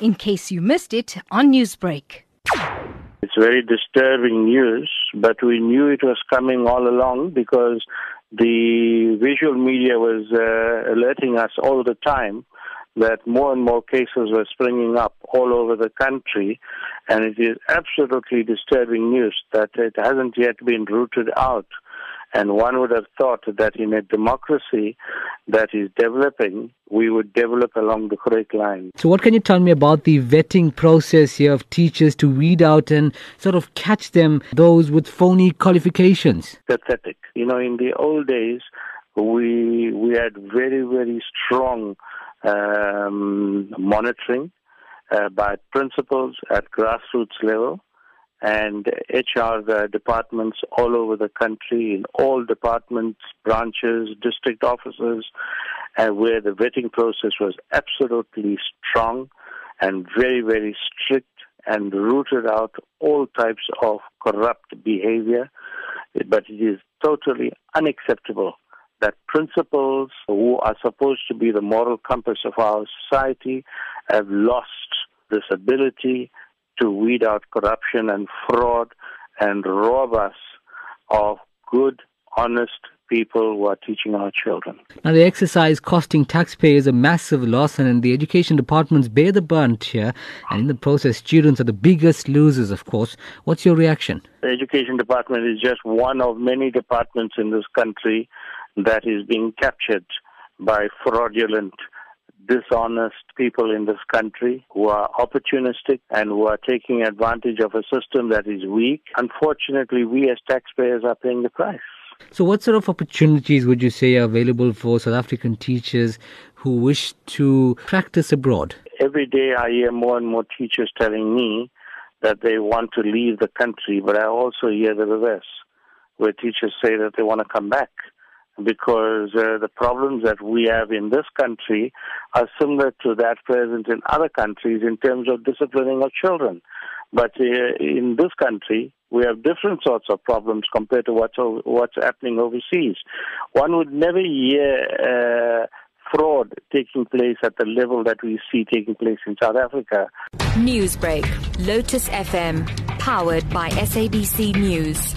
in case you missed it on Newsbreak. It's very disturbing news, but we knew it was coming all along because the visual media was uh, alerting us all the time that more and more cases were springing up all over the country, and it is absolutely disturbing news that it hasn't yet been rooted out. And one would have thought that in a democracy that is developing, we would develop along the correct line. So, what can you tell me about the vetting process here of teachers to weed out and sort of catch them, those with phony qualifications? Pathetic. You know, in the old days, we we had very very strong um, monitoring uh, by principals at grassroots level and HR departments all over the country, in all departments, branches, district offices, uh, where the vetting process was absolutely strong and very, very strict and rooted out all types of corrupt behavior. But it is totally unacceptable that principals who are supposed to be the moral compass of our society have lost this ability to weed out corruption and fraud and rob us of good, honest people who are teaching our children. Now, the exercise costing taxpayers a massive loss, and the education departments bear the brunt here. And in the process, students are the biggest losers, of course. What's your reaction? The education department is just one of many departments in this country that is being captured by fraudulent dishonest people in this country who are opportunistic and who are taking advantage of a system that is weak. Unfortunately, we as taxpayers are paying the price. So, what sort of opportunities would you say are available for South African teachers who wish to practice abroad? Every day I hear more and more teachers telling me that they want to leave the country, but I also hear the reverse, where teachers say that they want to come back because uh, the problems that we have in this country are similar to that present in other countries in terms of disciplining of children. But uh, in this country, we have different sorts of problems compared to what's, what's happening overseas. One would never hear uh, fraud taking place at the level that we see taking place in South Africa. Newsbreak, Lotus FM, powered by SABC News.